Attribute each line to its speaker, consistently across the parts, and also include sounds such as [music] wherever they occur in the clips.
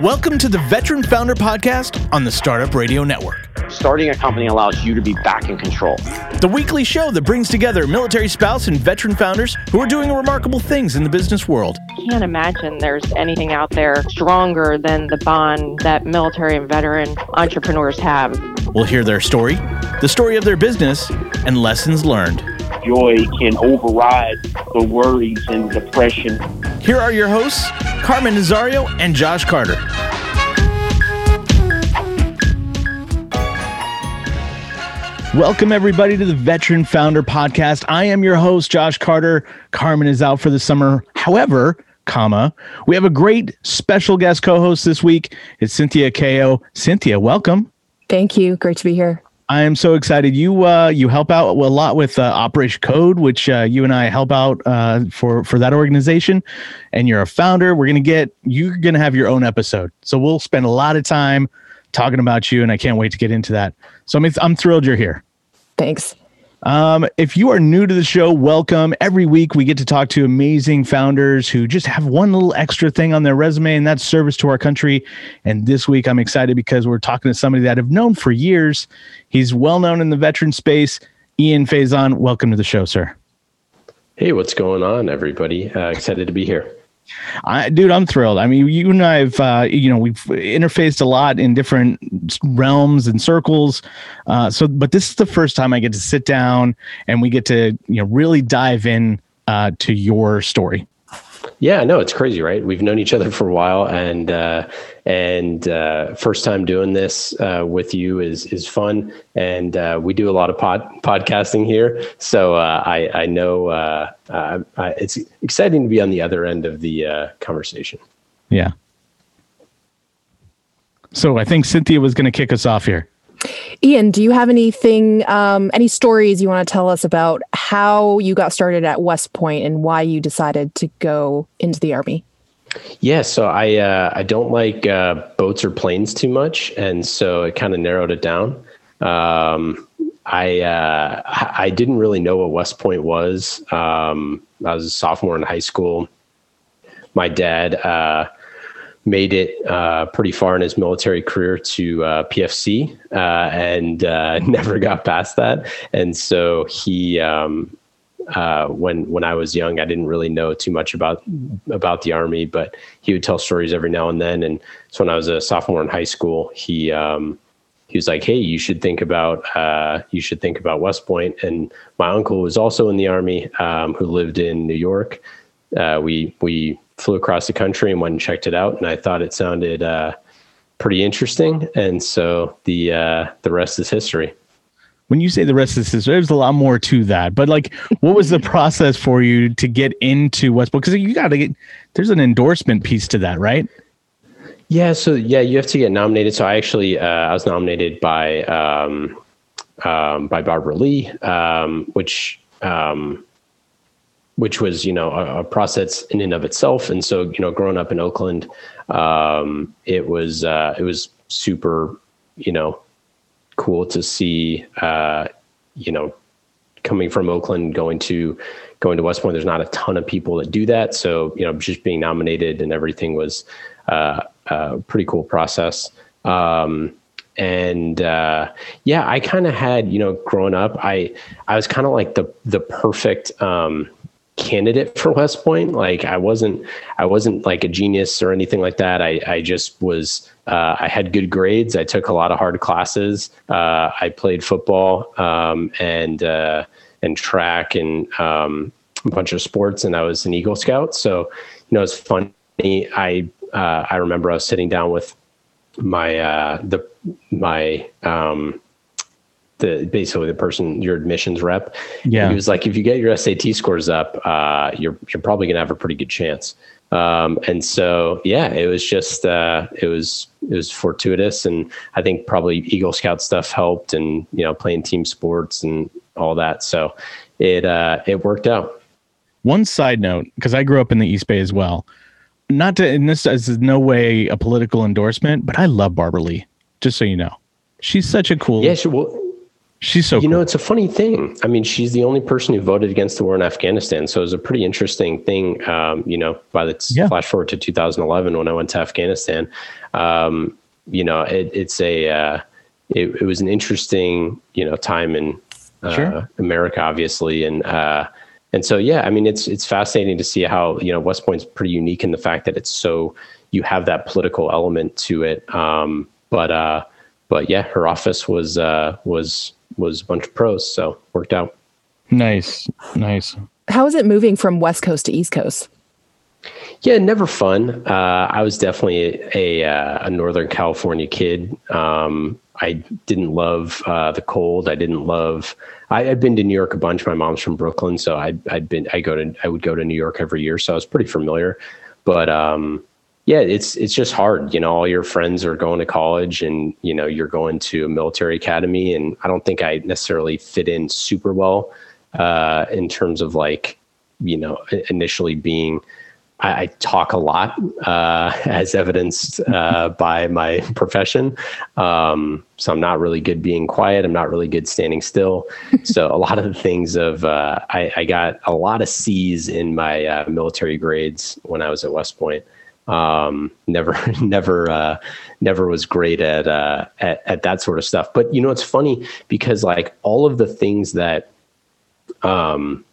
Speaker 1: Welcome to the Veteran Founder Podcast on the Startup Radio Network.
Speaker 2: Starting a company allows you to be back in control.
Speaker 1: The weekly show that brings together military spouse and veteran founders who are doing remarkable things in the business world.
Speaker 3: Can't imagine there's anything out there stronger than the bond that military and veteran entrepreneurs have.
Speaker 1: We'll hear their story, the story of their business, and lessons learned.
Speaker 4: Joy can override the worries and depression.
Speaker 1: Here are your hosts, Carmen Nazario and Josh Carter. Welcome, everybody, to the Veteran Founder Podcast. I am your host, Josh Carter. Carmen is out for the summer. However, comma, we have a great special guest co-host this week. It's Cynthia Ko. Cynthia, welcome.
Speaker 5: Thank you. Great to be here.
Speaker 1: I am so excited. You uh, you help out a lot with uh, Operation Code, which uh, you and I help out uh, for for that organization, and you're a founder. We're gonna get you're gonna have your own episode, so we'll spend a lot of time talking about you, and I can't wait to get into that. So I'm I'm thrilled you're here.
Speaker 5: Thanks.
Speaker 1: Um, if you are new to the show, welcome. Every week we get to talk to amazing founders who just have one little extra thing on their resume, and that's service to our country. And this week I'm excited because we're talking to somebody that I've known for years. He's well known in the veteran space. Ian Faison, welcome to the show, sir.
Speaker 6: Hey, what's going on, everybody? Uh, excited to be here.
Speaker 1: I, dude, I'm thrilled. I mean, you and I've, uh, you know, we've interfaced a lot in different realms and circles. Uh, so, but this is the first time I get to sit down and we get to, you know, really dive in uh, to your story.
Speaker 6: Yeah, no, it's crazy, right? We've known each other for a while, and uh, and uh, first time doing this uh, with you is is fun. And uh, we do a lot of pod podcasting here, so uh, I I know uh, I, it's exciting to be on the other end of the conversation.
Speaker 1: Yeah. So I think Cynthia was going to kick us off here.
Speaker 5: Ian, do you have anything, um, any stories you want to tell us about how you got started at West Point and why you decided to go into the Army?
Speaker 6: Yeah, so I uh, I don't like uh, boats or planes too much, and so it kind of narrowed it down. Um, I uh, I didn't really know what West Point was. Um, I was a sophomore in high school. My dad uh, made it uh, pretty far in his military career to uh, PFC uh, and uh, [laughs] never got past that. And so he, um, uh, when when I was young, I didn't really know too much about about the army, but he would tell stories every now and then. And so when I was a sophomore in high school, he um, he was like, "Hey, you should think about uh, you should think about West Point." And my uncle was also in the army, um, who lived in New York. we we flew across the country and went and checked it out, and I thought it sounded uh, pretty interesting. And so the uh, the rest is history.
Speaker 1: When you say the rest is history, there's a lot more to that. But like, what was the [laughs] process for you to get into West Point? Because you got to get there's an endorsement piece to that, right?
Speaker 6: Yeah. So yeah, you have to get nominated. So I actually uh, I was nominated by um, um, by Barbara Lee, um, which um, which was you know a, a, process in and of itself. And so you know, growing up in Oakland, um, it was uh, it was super you know cool to see uh, you know coming from Oakland going to going to West Point. There's not a ton of people that do that, so you know just being nominated and everything was uh, a pretty cool process. Um, and uh, yeah, I kind of had you know growing up, I I was kind of like the the perfect um, candidate for West Point. Like I wasn't, I wasn't like a genius or anything like that. I, I just was, uh, I had good grades. I took a lot of hard classes. Uh, I played football um, and uh, and track and um, a bunch of sports, and I was an Eagle Scout. So you know, it's funny. I uh, I remember I was sitting down with my uh, the my um, the basically the person your admissions rep.
Speaker 1: Yeah,
Speaker 6: he was like, if you get your SAT scores up, uh, you're you're probably gonna have a pretty good chance. Um, and so yeah, it was just uh, it was it was fortuitous, and I think probably Eagle Scout stuff helped, and you know playing team sports and all that. So it uh, it worked out.
Speaker 1: One side note, because I grew up in the East Bay as well. Not to, and this is no way a political endorsement, but I love Barbara Lee. Just so you know, she's such a cool.
Speaker 6: Yeah, she, well,
Speaker 1: She's so
Speaker 6: you
Speaker 1: cool.
Speaker 6: know, it's a funny thing. I mean, she's the only person who voted against the war in Afghanistan. So it was a pretty interesting thing. Um, you know, by the
Speaker 1: Yeah.
Speaker 6: flash forward to 2011 when I went to Afghanistan, um, you know, it, it's a, uh, it, it was an interesting, you know, time in uh,
Speaker 1: Sure.
Speaker 6: America, obviously. And, uh, and so, yeah, I mean, it's, it's fascinating to see how, you know, West Point's pretty unique in the fact that it's so, you have that political element to it. Um, but, uh, but yeah, her office was, uh, was, was a bunch of pros. So worked out.
Speaker 1: nice, nice.
Speaker 5: How is it moving from West Coast to East Coast?
Speaker 6: Yeah, never fun. Uh, I was definitely a, a, uh, a Northern California kid. Um, I didn't love uh, the cold. I didn't love. I had been to New York a bunch. My mom's from Brooklyn, so I'd, I'd been. I go to. I would go to New York every year, so I was pretty familiar. But um, yeah, it's it's just hard. You know, all your friends are going to college, and you know you're going to a military academy, and I don't think I necessarily fit in super well uh, in terms of like you know initially being I, I talk a lot, uh, [laughs] as evidenced uh, [laughs] by my profession. Um, so I'm not really good being quiet. I'm not really good standing still. [laughs] So a lot of the things of uh, I, I got a lot of C's in my uh, military grades when I was at West Point. Um, never, [laughs] never, uh, never was great at, uh, at at that sort of stuff. But you know, it's funny because like all of the things that um,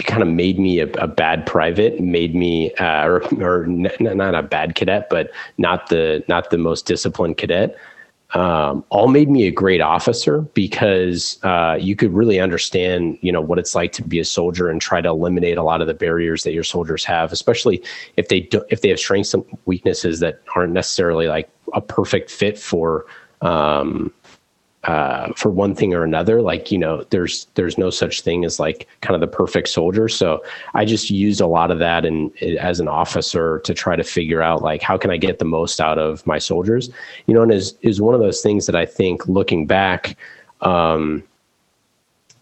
Speaker 6: kind of made me a, a bad private, made me, uh, [laughs] or, or n- not a bad cadet, but not the not the most disciplined cadet. Um, all made me a great officer because uh, you could really understand, you know, what it's like to be a soldier and try to eliminate a lot of the barriers that your soldiers have, especially if they do, if they have strengths and weaknesses that aren't necessarily like a perfect fit for um, uh, for one thing or another. Like, you know, there's there's no such thing as like kind of the perfect soldier. So I just used a lot of that and as an officer to try to figure out like how can I get the most out of my soldiers. You know, and is is one of those things that I think looking back. Um,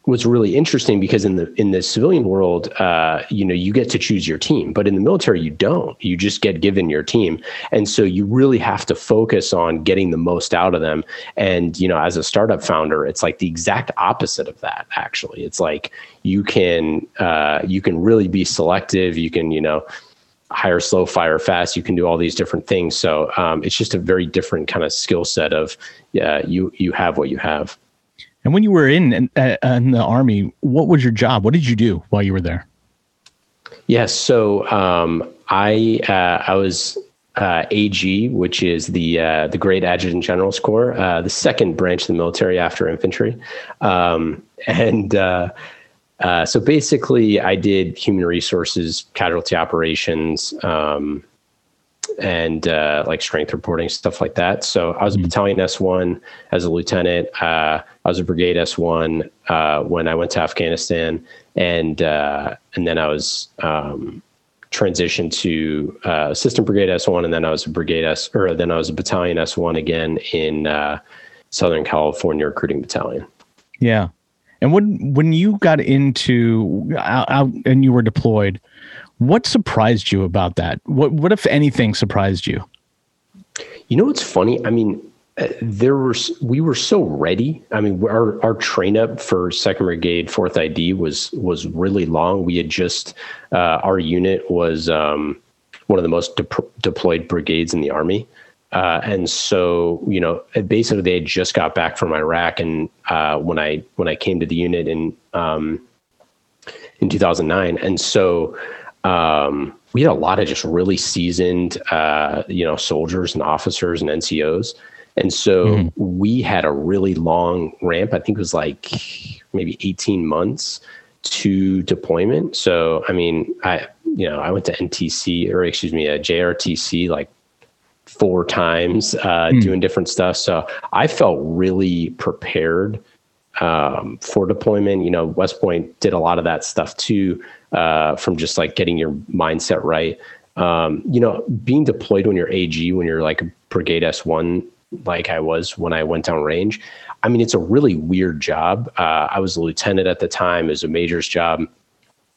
Speaker 6: was really interesting because in the in the civilian world, uh, you know, you get to choose your team, but in the military, you don't. You just get given your team, and so you really have to focus on getting the most out of them. And you know, as a startup founder, it's like the exact opposite of that. Actually, it's like you can uh, you can really be selective. You can you know hire slow, fire fast. You can do all these different things. So um, it's just a very different kind of skill set of yeah, you you have what you have.
Speaker 1: And when you were in in, uh, in the army, what was your job? What did you do while you were there?
Speaker 6: Yes. So um, I uh, I was uh, AG, which is the uh, the Great Adjutant General's Corps, uh, the second branch of the military after infantry, um, and uh, so basically I did human resources, casualty operations. Um, and uh, like strength reporting stuff like that. So I was a battalion S one as a lieutenant. Uh, I was a brigade S one uh, when I went to Afghanistan, and uh, and then I was um, transitioned to uh, assistant brigade S one, and then I was a brigade S, or then I was a battalion S one again in uh, Southern California recruiting battalion.
Speaker 1: Yeah. And when when you got into out, out and you were deployed, what surprised you about that? What what if anything surprised you?
Speaker 6: You know what's funny? I mean, uh, there was we were so ready. I mean, our our train up for Second Brigade Fourth ID was was really long. We had just uh, our unit was um, one of the most de- deployed brigades in the army. Uh, and so, you know, basically they had just got back from Iraq, and uh, when I when I came to the unit in um, in 2009, and so um, we had a lot of just really seasoned, uh, you know, soldiers and officers and NCOs, and so
Speaker 1: Mm-hmm.
Speaker 6: we had a really long ramp. I think it was like maybe 18 months to deployment. So, I mean, I you know, I went to NTC or excuse me, a JRTC like four times uh, doing different stuff. So I felt really prepared um, for deployment. You know, West Point did a lot of that stuff too, uh, from just like getting your mindset right. Um, you know, being deployed when you're AG, when you're like a Brigade S1, like I was when I went down range. I mean, it's a really weird job. Uh, I was a lieutenant at the time, it was a major's job.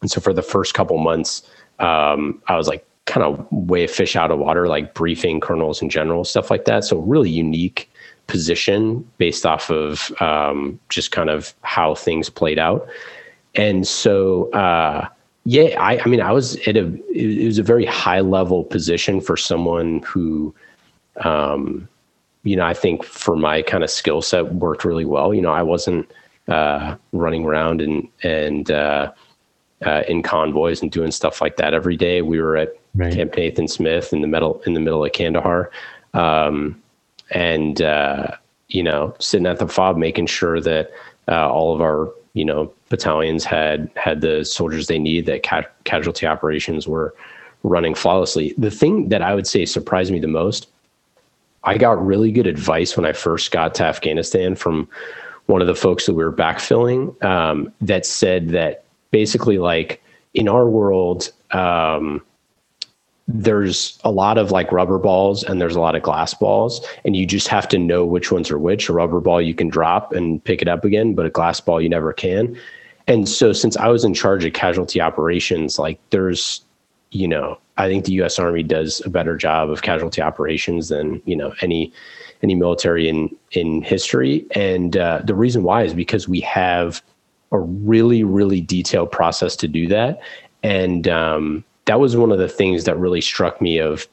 Speaker 6: And so for the first couple months, um, I was like kind of way fish out of water, like briefing colonels and generals, stuff like that. So really unique position based off of um, just kind of how things played out. And so, uh, yeah, I, I mean, I was at a, it was a very high level position for someone who, um, you know, I think for my kind of skill set worked really well. You know, I wasn't uh, running around and, and, uh, uh, in convoys and doing stuff like that every day. We were at right. Camp Nathan Smith in the middle in the middle of Kandahar, um, and uh, you know, sitting at the fob, making sure that uh, all of our you know battalions had had the soldiers they need, that ca- casualty operations were running flawlessly. The thing that I would say surprised me the most, I got really good advice when I first got to Afghanistan from one of the folks that we were backfilling um, that said that basically like in our world um, there's a lot of like rubber balls and there's a lot of glass balls and you just have to know which ones are which a rubber ball you can drop and pick it up again but a glass ball you never can and so since i was in charge of casualty operations like there's you know i think the us army does a better job of casualty operations than you know any any military in in history. And uh, the reason why is because we have a really really detailed process to do that. And um, that was one of the things that really struck me of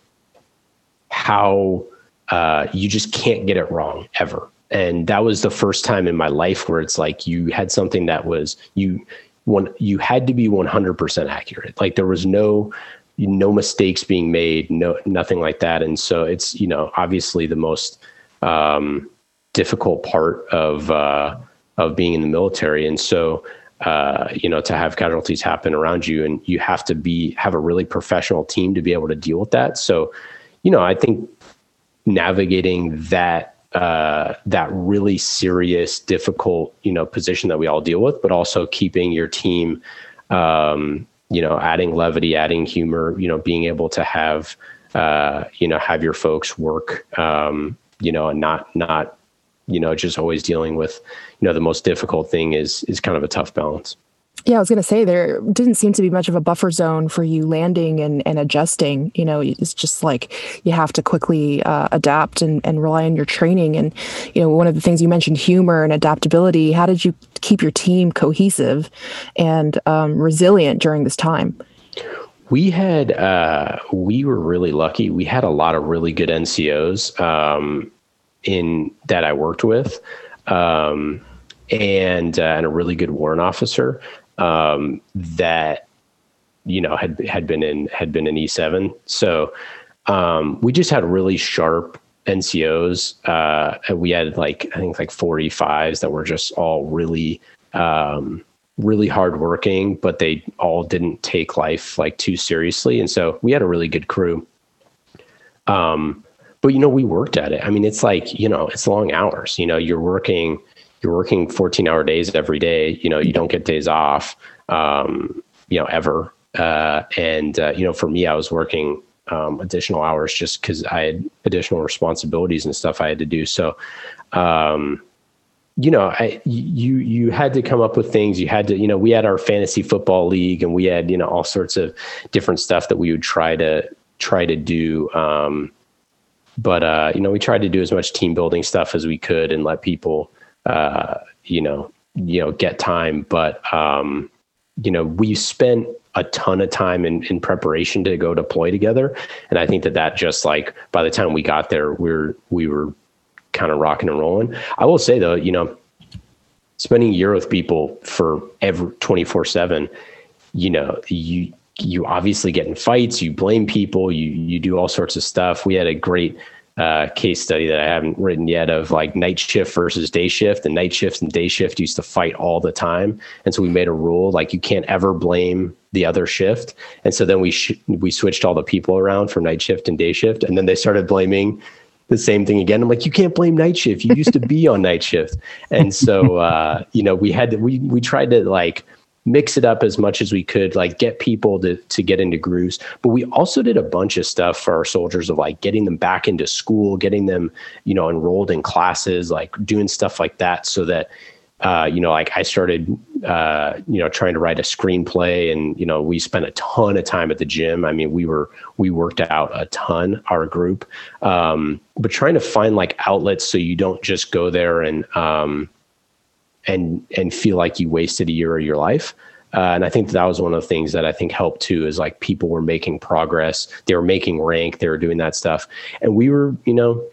Speaker 6: how uh, you just can't get it wrong ever and that was the first time in my life where it's like you had something that was you one you had to be 100% accurate like there was no no mistakes being made no nothing like that and so it's you know obviously the most um, difficult part of uh, of being in the military. And so, uh, you know, to have casualties happen around you, and you have to be have a really professional team to be able to deal with that. So, you know, I think navigating that uh, that really serious, difficult, you know, position that we all deal with, but also keeping your team, um, you know, adding levity, adding humor, you know, being able to have, uh, you know, have your folks work, um, you know, and not not you know just always dealing with you know the most difficult thing is is kind of a tough balance
Speaker 5: yeah, I was going to say there didn't seem to be much of a buffer zone for you landing and, and adjusting. You know, it's just like you have to quickly uh, adapt and, and rely on your training. And, you know, one of the things you mentioned, humor and adaptability. How did you keep your team cohesive and um, resilient during this time?
Speaker 6: We had, uh, we were really lucky. We had a lot of really good NCOs. Um, in that I worked with, um, and uh, and a really good warrant officer um, that you know had had been in had been in E seven. So um, we just had really sharp NCOs. Uh, we had like I think like four E fives that were just all really um, really hardworking, but they all didn't take life like too seriously, and so we had a really good crew. Um, but you know we worked at it i mean it's like you know it's long hours you know you're working you're working 14 hour days every day you know you don't get days off um, you know ever. Uh, and uh, you know for me i was working um, additional hours just because i had additional responsibilities and stuff i had to do. So um, you know I, you you had to come up with things. You had to you know we had our fantasy football league and we had you know all sorts of different stuff that we would try to try to do. Um, but uh, you know, we tried to do as much team building stuff as we could and let people, uh, you know, you know, get time. But um, you know, we spent a ton of time in, in preparation to go deploy together, and I think that that just like by the time we got there, we're we were kind of rocking and rolling. I will say though, you know, spending a year with people for every twenty four seven, you know, you you obviously get in fights, you blame people, you you do all sorts of stuff. We had a great uh, case study that I haven't written yet of like night shift versus day shift, and night shift and day shift used to fight all the time, and so we made a rule like you can't ever blame the other shift, and so then we sh- we switched all the people around from night shift and day shift, and then they started blaming the same thing again. I'm like, you can't blame night shift. You used to be on night shift, and so [laughs] uh, you know we had to, we we tried to like mix it up as much as we could, like get people to to get into grooves. But we also did a bunch of stuff for our soldiers of like getting them back into school, getting them, you know, enrolled in classes, like doing stuff like that so that uh, you know, like I started, uh, you know, trying to write a screenplay, and you know, we spent a ton of time at the gym. I mean, we were we worked out a ton, our group, um, but trying to find like outlets so you don't just go there and um, and and feel like you wasted a year of your life. Uh, and I think that was one of the things that I think helped too is like people were making progress, they were making rank, they were doing that stuff, and we were, you know,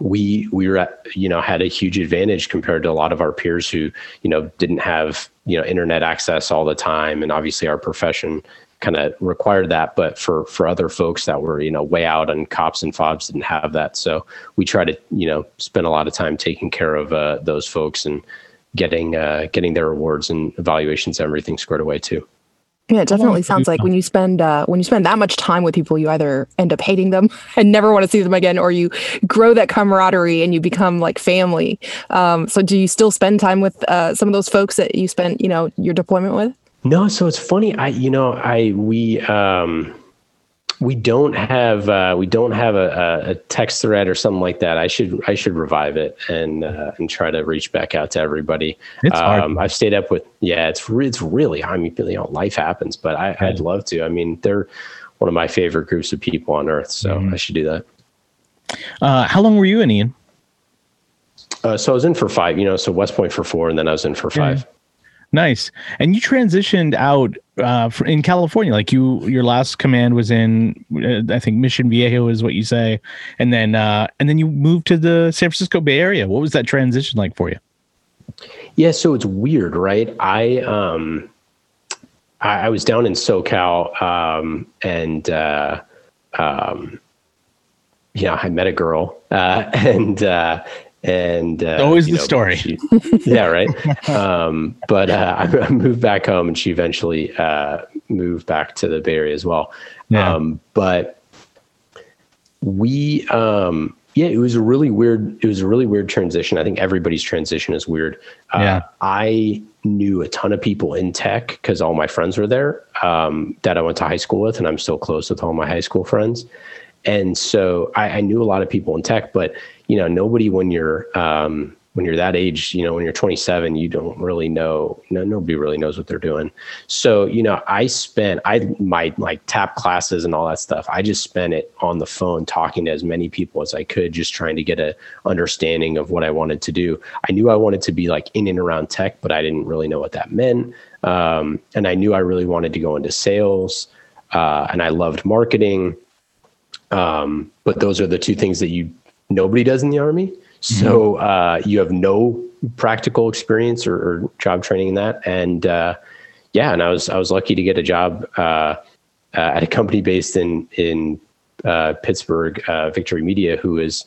Speaker 6: we we were at, you know had a huge advantage compared to a lot of our peers who you know didn't have you know internet access all the time. And obviously our profession kind of required that. But for for other folks that were you know way out and cops and fobs didn't have that. So we try to you know spend a lot of time taking care of uh, those folks and getting uh, getting their awards and evaluations everything squared away too
Speaker 5: yeah, it definitely sounds like when you spend uh, when you spend that much time with people, you either end up hating them [laughs] and never want to see them again, or you grow that camaraderie and you become like family. Um, so, do you still spend time with uh, some of those folks that you spent, you know, your deployment with?
Speaker 6: No, so it's funny. I, you know, I we um, we don't have uh, we don't have a, a, text thread or something like that. I should I should revive it and uh, and try to reach back out to everybody.
Speaker 1: It's hard.
Speaker 6: Um, I've stayed up with yeah. It's it's really I mean you know life happens, but I, would love to. I mean they're one of my favorite groups of people on earth, so mm-hmm. I should do that.
Speaker 1: Uh, how long were you in Ian?
Speaker 6: Uh, so I was in for five. You know, so West Point for four, and then I was in for five.
Speaker 1: Nice. And you transitioned out uh, in California. Like you, your last command was in, uh, I think Mission Viejo is what you say, and then uh, and then you moved to the San Francisco Bay Area. What was that transition like for you?
Speaker 6: Yeah, so it's weird, right? I um, I, I was down in SoCal, um, and uh, um, you know, I met a girl, uh, [laughs] and uh, and uh,
Speaker 1: always the know, story.
Speaker 6: She, [laughs] yeah, right. um, but uh, [laughs] I, moved back home, and she eventually uh, moved back to the Bay Area as well. Yeah. Um, but we, um, yeah, it was a really weird. It was a really weird transition. I think everybody's transition is weird. Uh, yeah. I knew a ton of people in tech because all my friends were there um, that I went to high school with, and I'm still close with all my high school friends. And so I, I knew a lot of people in tech, but you know, nobody when you're um, when you're that age, you know, when you're 27, you don't really know, know, nobody really knows what they're doing. So, you know, I spent, I, my like tap classes and all that stuff, I just spent it on the phone talking to as many people as I could, just trying to get a understanding of what I wanted to do. I knew I wanted to be like in and around tech, but I didn't really know what that meant. Um, and I knew I really wanted to go into sales, uh, and I loved marketing. Um, but those are the two things that you nobody does in the army. So mm-hmm. uh, you have no practical experience or, or, job training in that. And uh, yeah, and I was I was lucky to get a job uh, uh at a company based in in uh, Pittsburgh, uh, Victory Media, who is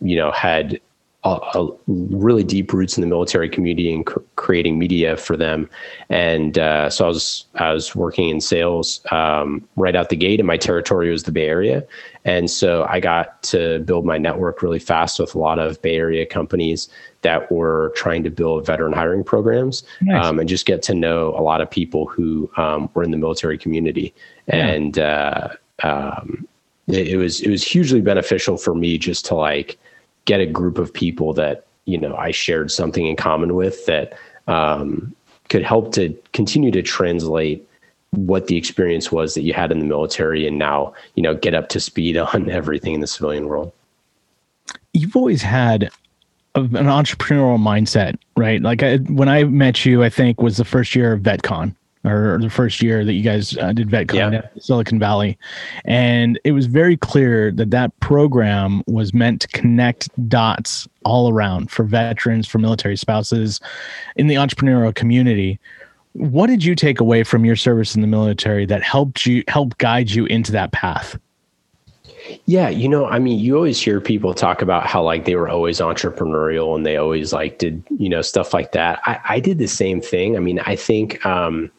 Speaker 6: you know had a, a really deep roots in the military community and cr- creating media for them. And uh, so I was I was working in sales um, right out the gate, and my territory was the Bay Area. And so I got to build my network really fast with a lot of Bay Area companies that were trying to build veteran hiring programs, nice. um, and just get to know a lot of people who um, were in the military community. Yeah. And uh, um, it, it was it was hugely beneficial for me just to like get a group of people that you know I shared something in common with that um, could help to continue to translate what the experience was that you had in the military and now you know get up to speed [laughs] on everything in the civilian world
Speaker 1: you've always had an entrepreneurial mindset right like I, when i met you i think was the first year of vetcon or the first year that you guys uh, did VetCon yeah. Silicon Valley, and it was very clear that that program was meant to connect dots all around for veterans, for military spouses, in the entrepreneurial community. What did you take away from your service in the military that helped you help guide you into that path?
Speaker 6: Yeah, you know, I mean, you always hear people talk about how like they were always entrepreneurial and they always like did, you know, stuff like that. I, I did the same thing. I mean, I think um,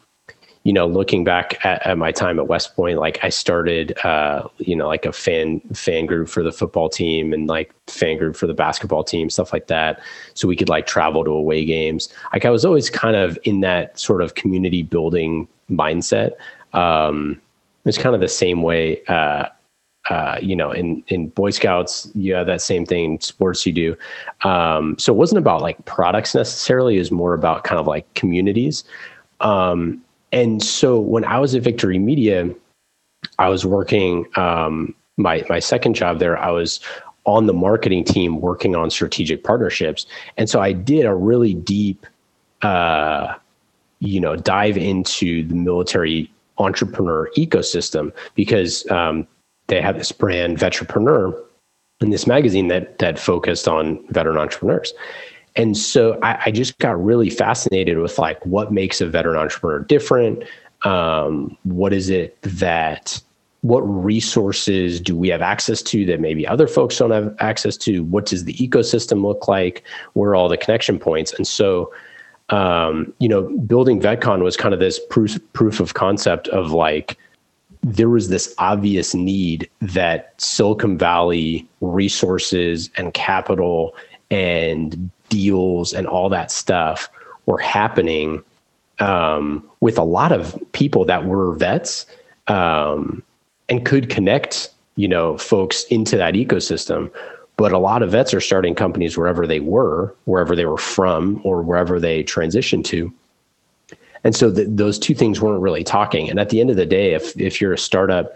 Speaker 6: you know, looking back at, at, my time at West Point, like I started, uh, you know, like a fan fan group for the football team and like fan group for the basketball team, stuff like that. So we could like travel to away games. Like I was always kind of in that sort of community building mindset. Um, it's kind of the same way uh, uh, you know, in in Boy Scouts, you have that same thing. In sports, you do. Um, so it wasn't about like products necessarily. It was more about kind of like communities. Um, and so when I was at Victory Media, I was working um, my my second job there. I was on the marketing team working on strategic partnerships, and so I did a really deep, uh, you know, dive into the military entrepreneur ecosystem because um, they have this brand, Vetrepreneur, in this magazine that that focused on veteran entrepreneurs. And so I, I, just got really fascinated with like what makes a veteran entrepreneur different. Um, what is it that what resources do we have access to that maybe other folks don't have access to? What does the ecosystem look like? Where are all the connection points? And so, um, you know, building VetCon was kind of this proof proof of concept of like there was this obvious need that Silicon Valley resources and capital and deals and all that stuff were happening um, with a lot of people that were vets um, and could connect, you know, folks into that ecosystem. But a lot of vets are starting companies wherever they were, wherever they were from, or wherever they transitioned to. And so those two things weren't really talking. And at the end of the day, if if you're a startup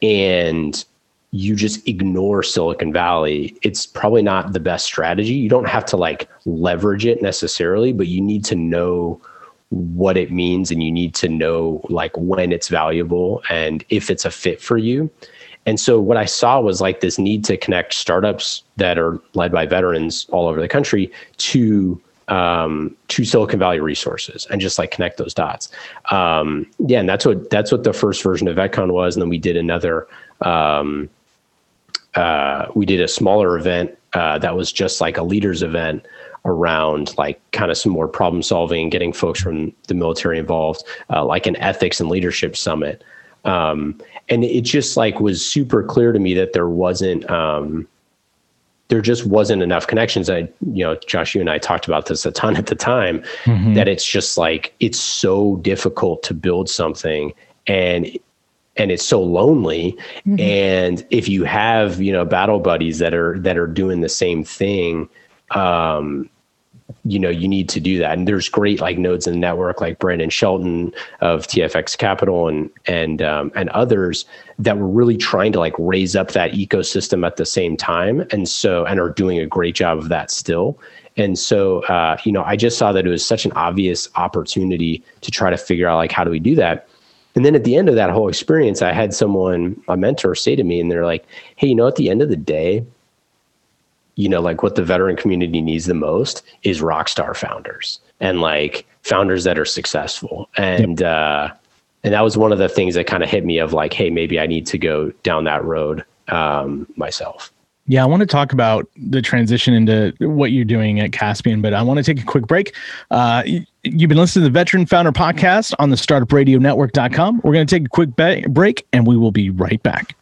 Speaker 6: and you just ignore Silicon Valley, it's probably not the best strategy. You don't have to like leverage it necessarily, but you need to know what it means and you need to know like when it's valuable and if it's a fit for you. And so what I saw was like this need to connect startups that are led by veterans all over the country to um, to Silicon Valley resources and just like connect those dots. Um, yeah, and that's what that's what the first version of VetCon was. And then we did another um, uh, we did a smaller event uh, that was just like a leaders event around like kind of some more problem solving, getting folks from the military involved, uh, like an ethics and leadership summit. Um, and it just like was super clear to me that there wasn't um, there just wasn't enough connections. I, you know, Josh, you and I talked about this a ton at the time. Mm-hmm. That it's just like it's so difficult to build something, and and it's so lonely. Mm-hmm. and if you have you know battle buddies that are that are doing the same thing um you know you need to do that. And there's great like nodes in the network like brandon shelton of tfx capital and and um, and others that were really trying to like raise up that ecosystem at the same time and so and are doing a great job of that still. And so uh, you know i just saw that it was such an obvious opportunity to try to figure out like how do we do that and then at the end of that whole experience, I had someone, a mentor, say to me, and they're like, hey, you know, at the end of the day, you know, like what the veteran community needs the most is rock star founders and like founders that are successful. And, yep. uh, and that was one of the things that kind of hit me of like, hey, maybe I need to go down that road um, myself.
Speaker 1: Yeah, I want to talk about the transition into what you're doing at Caspian, but I want to take a quick break. Uh, you've been listening to the Veteran Founder Podcast on the StartupRadioNetwork.com. We're going to take a quick ba- break and we will be right back.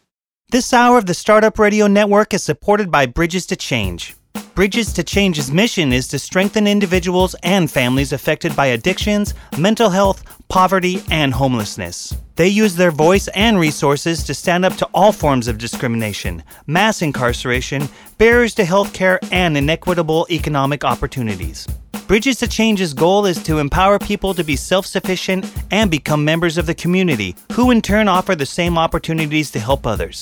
Speaker 7: This hour of the Startup Radio Network is supported by Bridges to Change. Bridges to Change's mission is to strengthen individuals and families affected by addictions, mental health, poverty, and homelessness. They use their voice and resources to stand up to all forms of discrimination, mass incarceration, barriers to healthcare, and inequitable economic opportunities. Bridges to Change's goal is to empower people to be self sufficient and become members of the community, who in turn offer the same opportunities to help others.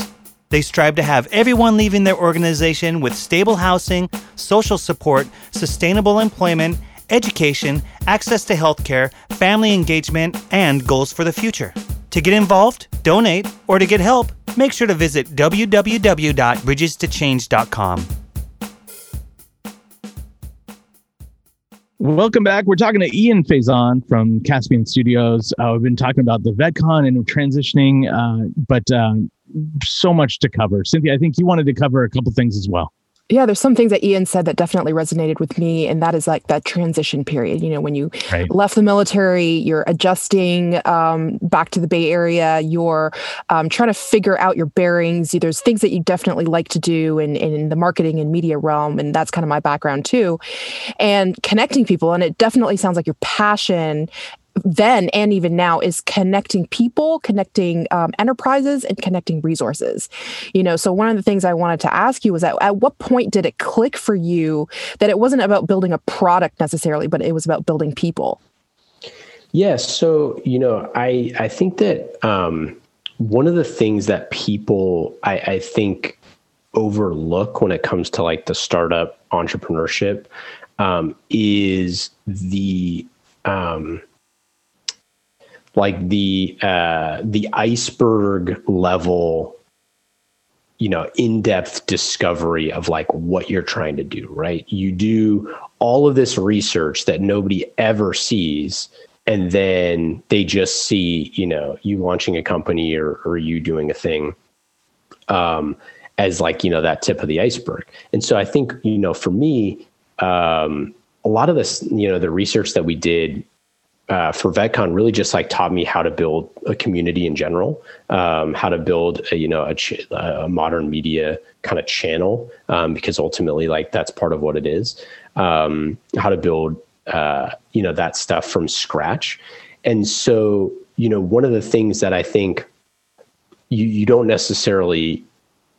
Speaker 7: They strive to have everyone leaving their organization with stable housing, social support, sustainable employment, education, access to healthcare, family engagement, and goals for the future. To get involved, donate, or to get help, make sure to visit www.bridgestochange.com.
Speaker 1: Welcome back. We're talking to Ian Faison from Caspian Studios. Uh, we've been talking about the VetCon and transitioning, uh, but uh, so much to cover. Cynthia, I think you wanted to cover a couple things as well.
Speaker 5: Yeah, there's some things that Ian said that definitely resonated with me, and that is like that transition period. You know, when you right. left the military, you're adjusting um, back to the Bay Area, you're um, trying to figure out your bearings. There's things that you definitely like to do in, in the marketing and media realm, and that's kind of my background too. And connecting people, and it definitely sounds like your passion then and even now is connecting people connecting um, enterprises and connecting resources you know so one of the things i wanted to ask you was at, at what point did it click for you that it wasn't about building a product necessarily but it was about building people
Speaker 6: Yes. Yeah, so, you know, I, I think that um, one of the things that people, I, I think, overlook when it comes to like the startup entrepreneurship um, is the um, like the uh, the iceberg level you know in-depth discovery of like what you're trying to do right? You do all of this research that nobody ever sees and then they just see you know you launching a company or, or you doing a thing um, as like you know that tip of the iceberg. And so i think you know for me um, a lot of this you know the research that we did uh, for VetCon really just like taught me how to build a community in general, um, how to build a, you know a, ch- a modern media kind of channel um, because ultimately like that's part of what it is. Um, how to build uh, you know that stuff from scratch, and so you know one of the things that I think you you don't necessarily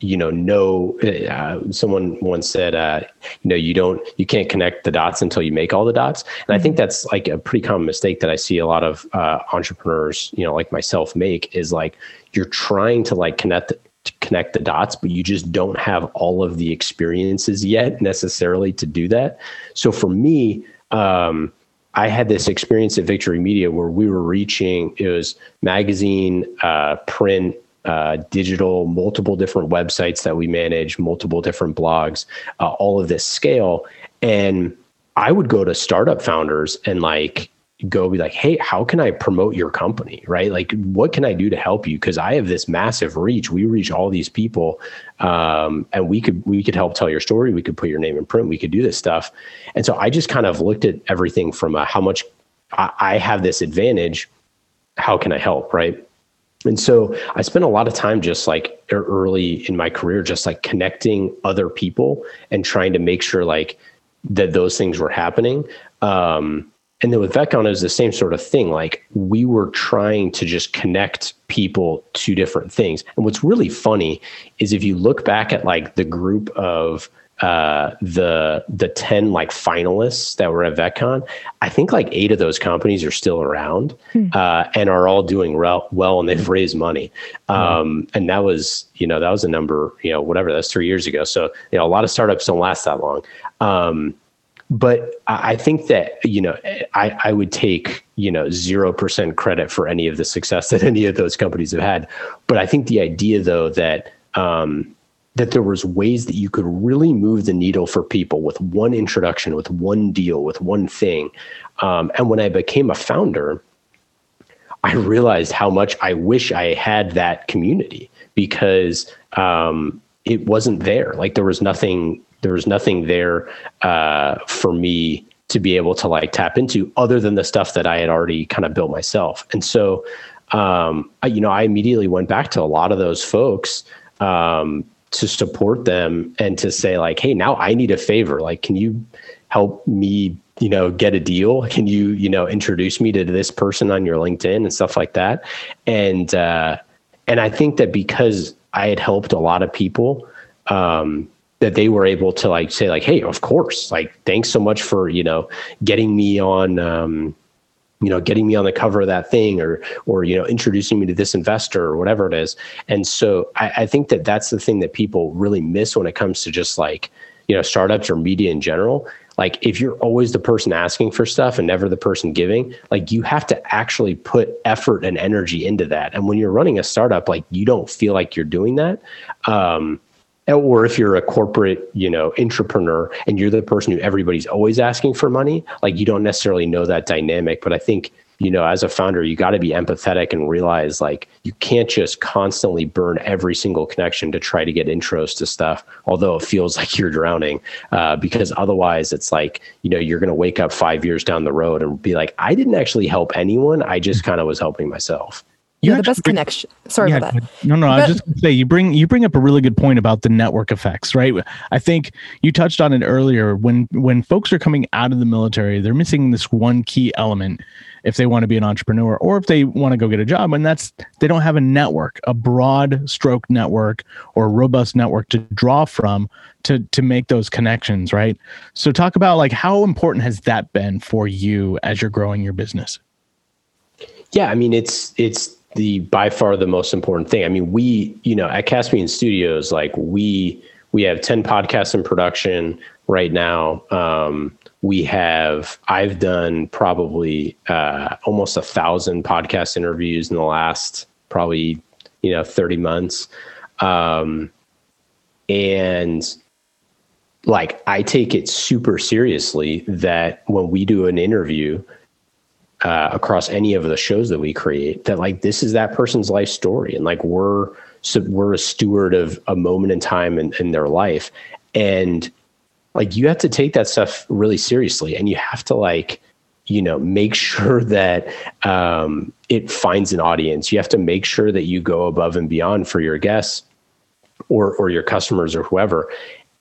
Speaker 6: you know know uh, someone once said uh, you know you don't you can't connect the dots until you make all the dots and i think mm-hmm. that's like a pretty common mistake that i see a lot of uh, entrepreneurs you know like myself make is like you're trying to like connect to connect the dots but you just don't have all of the experiences yet necessarily to do that so for me um, I had this experience at Victory Media where we were reaching it was magazine, uh, print, uh, digital, multiple different websites that we manage, multiple different blogs, uh, all of this scale. And I would go to startup founders and like go be like, hey, how can I promote your company? Right? Like, what can I do to help you? Because I have this massive reach. We reach all these people, um, and we could we could help tell your story. We could put your name in print. We could do this stuff. And so I just kind of looked at everything from a, how much I, I have this advantage. How can I help? Right? And so I spent a lot of time just like early in my career, just like connecting other people and trying to make sure like that those things were happening. Um, and then with VetCon, it was the same sort of thing. Like we were trying to just connect people to different things. And what's really funny is if you look back at like the group of uh, the the 10 like finalists that were at VetCon, I think like eight of those companies are still around hmm. uh, and are all doing well, well and they've raised money. Um, and that was, you know, that was a number, you know, whatever, that's three years ago. So, you know, a lot of startups don't last that long. Um, but I think that, you know, I, I would take, you know, 0% credit for any of the success [laughs] that any of those companies have had. But I think the idea though that, um, that there was ways that you could really move the needle for people with one introduction with one deal with one thing. Um, and when i became a founder i realized how much i wish i had that community because um, it wasn't there. Like there was nothing there was nothing there uh, for me to be able to like tap into other than the stuff that i had already kind of built myself. And so um, I, you know i immediately went back to a lot of those folks um, to support them and to say like hey now i need a favor. Like can you help me you know get a deal? Can you you know introduce me to this person on your linkedin and stuff like that? And uh and i think that because i had helped a lot of people um that they were able to like say like hey of course. Like thanks so much for you know getting me on um you know getting me on the cover of that thing or or you know introducing me to this investor or whatever it is. And so I, I, think that that's the thing that people really miss when it comes to just like you know startups or media in general. Like if you're always the person asking for stuff and never the person giving like you have to actually put effort and energy into that. And when you're running a startup like you don't feel like you're doing that. Um, or if you're a corporate you know entrepreneur and you're the person who everybody's always asking for money like you don't necessarily know that dynamic. But i think you know as a founder you got to be empathetic and realize like you can't just constantly burn every single connection to try to get intros to stuff although it feels [laughs] like you're drowning uh, because otherwise it's like you know you're going to wake up five years down the road and be like i didn't actually help anyone. I just kind of was helping myself
Speaker 5: yeah, the best bring, connection. Sorry yeah, about that.
Speaker 1: No, no, but, I was just going to say you bring you bring up a really good point about the network effects, right? I think you touched on it earlier. When when folks are coming out of the military, they're missing this one key element if they want to be an entrepreneur or if they want to go get a job, and that's they don't have a network, a broad stroke network or robust network to draw from to to make those connections, right? So talk about like how important has that been for you as you're growing your business?
Speaker 6: Yeah, I mean it's it's the by far the most important thing. I mean, we, you know, at Caspian Studios, like we we have 10 podcasts in production right now. Um, we have I've done probably uh, almost a thousand podcast interviews in the last probably you know 30 months. Um, and like I take it super seriously that when we do an interview, uh, across any of the shows that we create that like this is that person's life story and like we're so we're a steward of a moment in time in, in their life. And like you have to take that stuff really seriously and you have to like you know make [laughs] sure that um, it finds an audience. You have to make sure that you go above and beyond for your guests or or your customers or whoever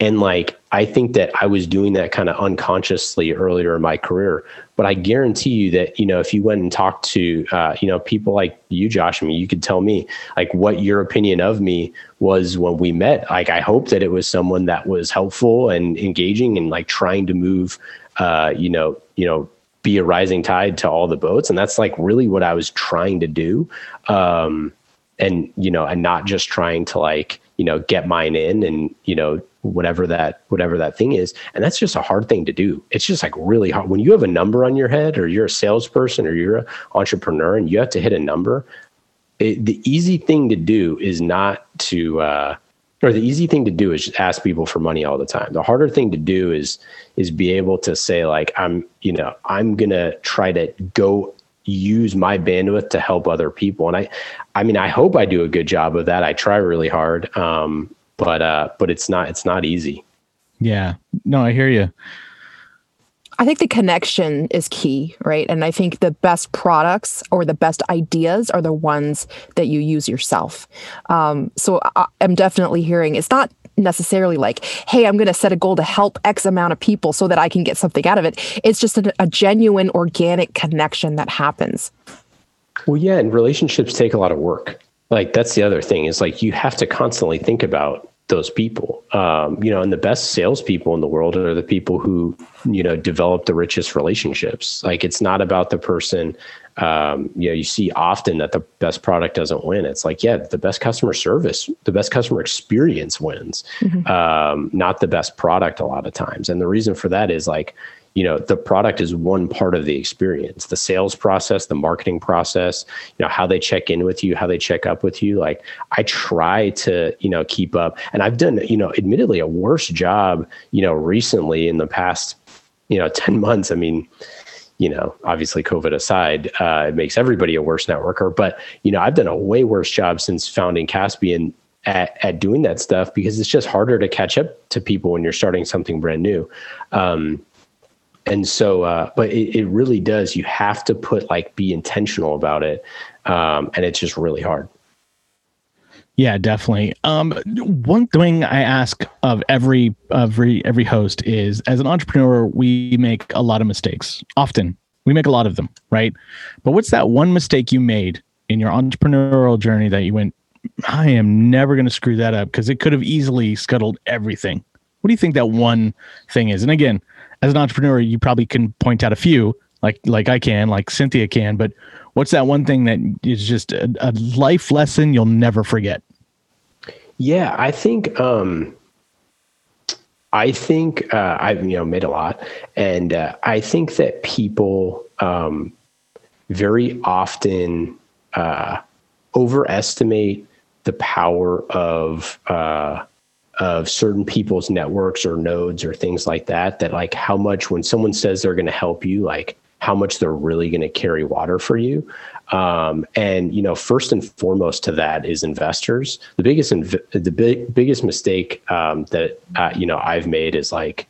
Speaker 6: and like, I think that I was doing that kind of unconsciously earlier in my career. But I guarantee you that, you know, if you went and talked to, uh, you know, people like you, Josh, I mean, you could tell me like what your opinion of me was when we met. Like, I hope that it was someone that was helpful and engaging and like trying to move, uh, you know, you know, be a rising tide to all the boats. And that's like really what I was trying to do. Um, and, you know, and not just trying to like, you know, get mine in and, you know, whatever that whatever that thing is. And that's just a hard thing to do. It's just like really hard. When you have a number on your head or you're a salesperson or you're an entrepreneur and you have to hit a number it, the easy thing to do is not to uh, or the easy thing to do is just ask people for money all the time. The harder thing to do is is be able to say like i'm you know i'm gonna try to go use my bandwidth to help other people. And i i mean i hope i do a good job of that. I try really hard. Um, but uh, but it's not it's not easy.
Speaker 1: Yeah, no, I hear you.
Speaker 5: I think the connection is key, right? And I think the best products or the best ideas are the ones that you use yourself. Um, so I, I'm definitely hearing it's not necessarily like, hey, I'm going to set a goal to help X amount of people so that I can get something out of it. It's just a, a genuine, organic connection that happens.
Speaker 6: Well, yeah, and relationships take a lot of work. Like that's the other thing is like you have to constantly think about those people. Um, you know, and the best salespeople in the world are the people who, you know, develop the richest relationships. Like it's not about the person. Um, you know, you see often that the best product doesn't win. It's like, yeah, the best customer service, the best customer experience wins, mm-hmm. um, not the best product a lot of times. And the reason for that is like, you know the product is one part of the experience the sales process the marketing process you know how they check in with you how they check up with you like i try to you know keep up and i've done you know admittedly a worse job you know recently in the past you know [laughs] 10 months i mean you know obviously covid aside uh, it makes everybody a worse networker but you know i've done a way worse job since founding caspian at, at doing that stuff because it's just harder to catch up to people when you're starting something brand new. Um, and so uh, but it, it really does you have to put like be intentional about it um, and it's just really hard
Speaker 1: yeah definitely um, one thing i ask of every every every host is as an entrepreneur we make a lot of mistakes often we make a lot of them right but what's that one mistake you made in your entrepreneurial journey that you went i am never going to screw that up because it could have easily scuttled everything what do you think that one thing is and again as an entrepreneur, you probably can point out a few, like like I can, like Cynthia can. But what's that one thing that is just a, a life lesson you'll never forget?
Speaker 6: Yeah, I think um, I think uh, I've you know made a lot, and uh, I think that people um, very often uh, overestimate the power of uh, of certain people's networks or nodes or things like that that like how much when someone says they're going to help you like how much they're really going to carry water for you um, and you know first and foremost to that is investors the biggest inv- the big, biggest mistake um, that uh, you know i've made is like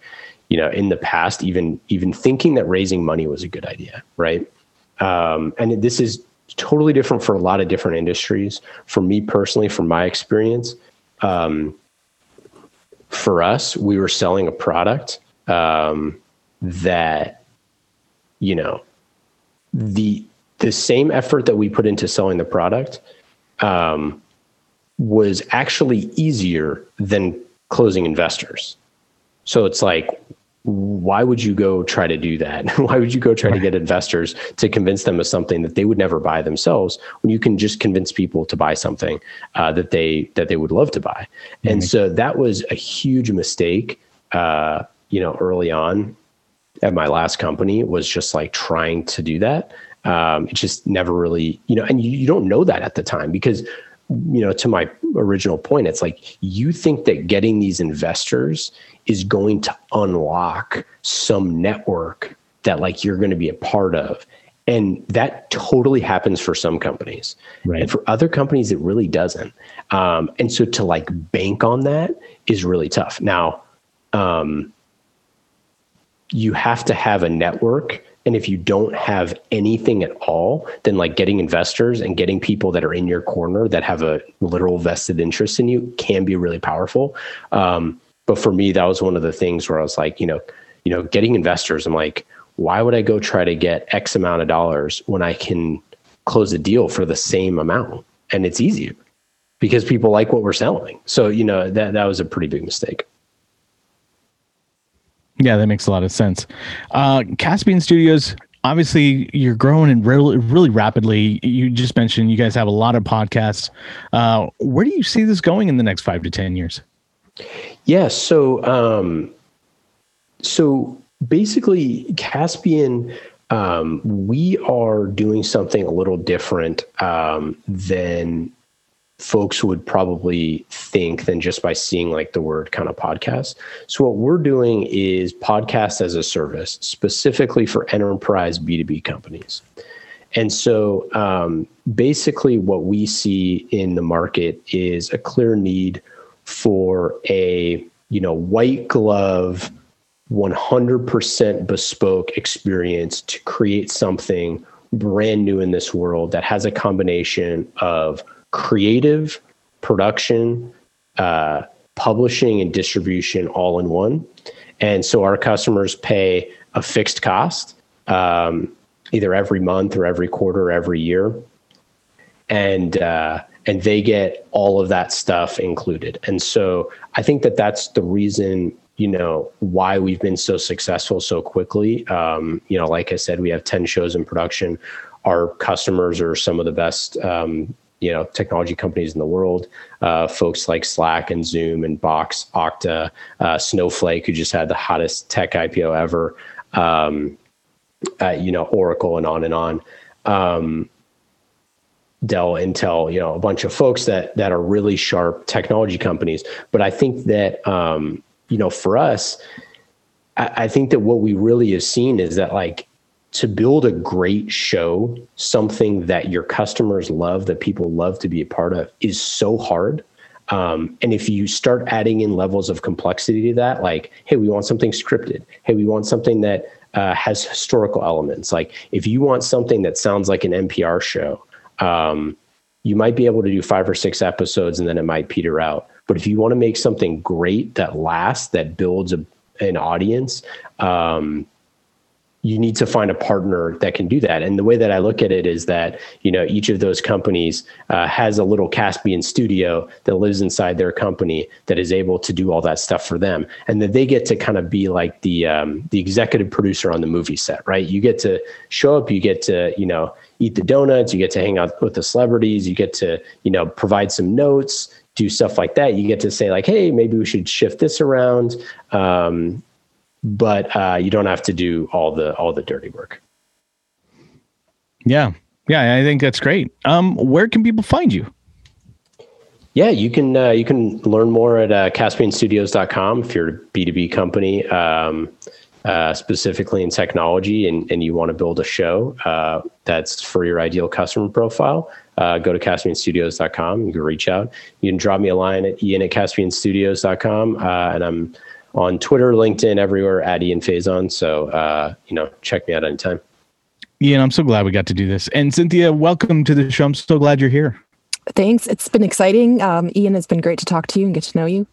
Speaker 6: you know in the past even even thinking that raising money was a good idea right um, and this is totally different for a lot of different industries. For me personally, from my experience, um, for us, we were selling a product um, that, you know, the the same effort that we put into selling the product um, was actually easier than closing investors. So it's like why would you go try to do that? [laughs] why would you go try to get investors to convince them of something that they would never buy themselves when you can just convince people to buy something uh, that they that they would love to buy? Mm-hmm. And so that was a huge mistake. Uh, you know, early on at my last company was just like trying to do that. Um, it just never really, you know, and you, you don't know that at the time because you know, to my original point, it's like you think that getting these investors is going to unlock some network that like you're going to be a part of. And that totally happens for some companies. Right. And for other companies, it really doesn't. Um, and so to like bank on that is really tough. Now, um, you have to have a network and if you don't have anything at all, then like getting investors and getting people that are in your corner that have a literal vested interest in you can be really powerful. Um, but for me, that was one of the things where I was like, you know, you know, getting investors. I'm like, why would I go try to get X amount of dollars when I can close a deal for the same amount and it's easier because people like what we're selling. So you know that that was a pretty big mistake.
Speaker 1: Yeah, that makes a lot of sense. Uh, Caspian Studios, obviously, you're growing and really, really rapidly. You just mentioned you guys have a lot of podcasts. Uh, where do you see this going in the next five to ten years?
Speaker 6: Yeah, so um, so basically, Caspian. Um, we are doing something a little different um, than folks would probably think than just by seeing like the word kind of podcast. So what we're doing is podcast as a service specifically for enterprise B2B companies. And so um, basically what we see in the market is a clear need for a, you know, white glove 100% bespoke experience to create something brand new in this world that has a combination of creative, production, uh, publishing, and distribution all in one. And so our customers pay a fixed cost, um, either every month or every quarter or every year, and uh, and they get all of that stuff included. And so I think that that's the reason you know why we've been so successful so quickly. Um, you know, like I said, we have ten shows in production. Our customers are some of the best um, you know technology companies in the world, uh, folks like Slack and Zoom and Box, Okta, uh, Snowflake, who just had the hottest tech IPO ever, um, uh, you know Oracle and on and on. Um, Dell, Intel, you know, a bunch of folks that that are really sharp technology companies. But I think that um, you know, for us, I, I think that what we really have seen is that like to build a great show, something that your customers love, that people love to be a part of, is so hard. Um, and if you start adding in levels of complexity to that, like, hey, we want something scripted. Hey, we want something that uh, has historical elements. Like, if you want something that sounds like an NPR show, um, you might be able to do five or six episodes and then it might peter out. But if you want to make something great that lasts, that builds a, an audience, um, you need to find a partner that can do that. And the way that I look at it is that you know each of those companies uh, has a little Caspian studio that lives inside their company that is able to do all that stuff for them, and that they get to kind of be like the um, the executive producer on the movie set, right? You get to show up, you get to you know eat the donuts, you get to hang out with the celebrities, you get to you know provide some notes, do stuff like that. You get to say like, hey, maybe we should shift this around. Um, but uh, you don't have to do all the all the dirty work.
Speaker 1: Yeah, yeah, I think that's great. Um, where can people find you?
Speaker 6: Yeah, you can uh, you can learn more at uh, CaspianStudios.com if you're a B2B company, um, uh, specifically in technology, and, and you want to build a show uh, that's for your ideal customer profile. Uh, go to CaspianStudios.com. You can reach out. You can drop me a line at ian at CaspianStudios.com, uh, and I'm on Twitter, LinkedIn, everywhere at Ian Faison. So, uh, you know, check me out anytime.
Speaker 1: Ian, I'm so glad we got to do this. And Cynthia, welcome to the show. I'm so glad you're here.
Speaker 5: Thanks. It's been exciting. Um, Ian, it's been great to talk to you and get to know you.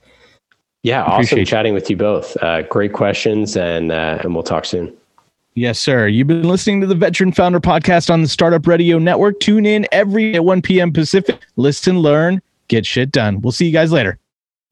Speaker 6: Yeah, awesome chatting with you both. Uh, great questions, and uh, and we'll talk soon.
Speaker 1: Yes, sir. You've been listening to the Veteran Founder Podcast on the Startup Radio Network. Tune in every at 1 p.m. Pacific. Listen, learn, get shit done. We'll see you guys later.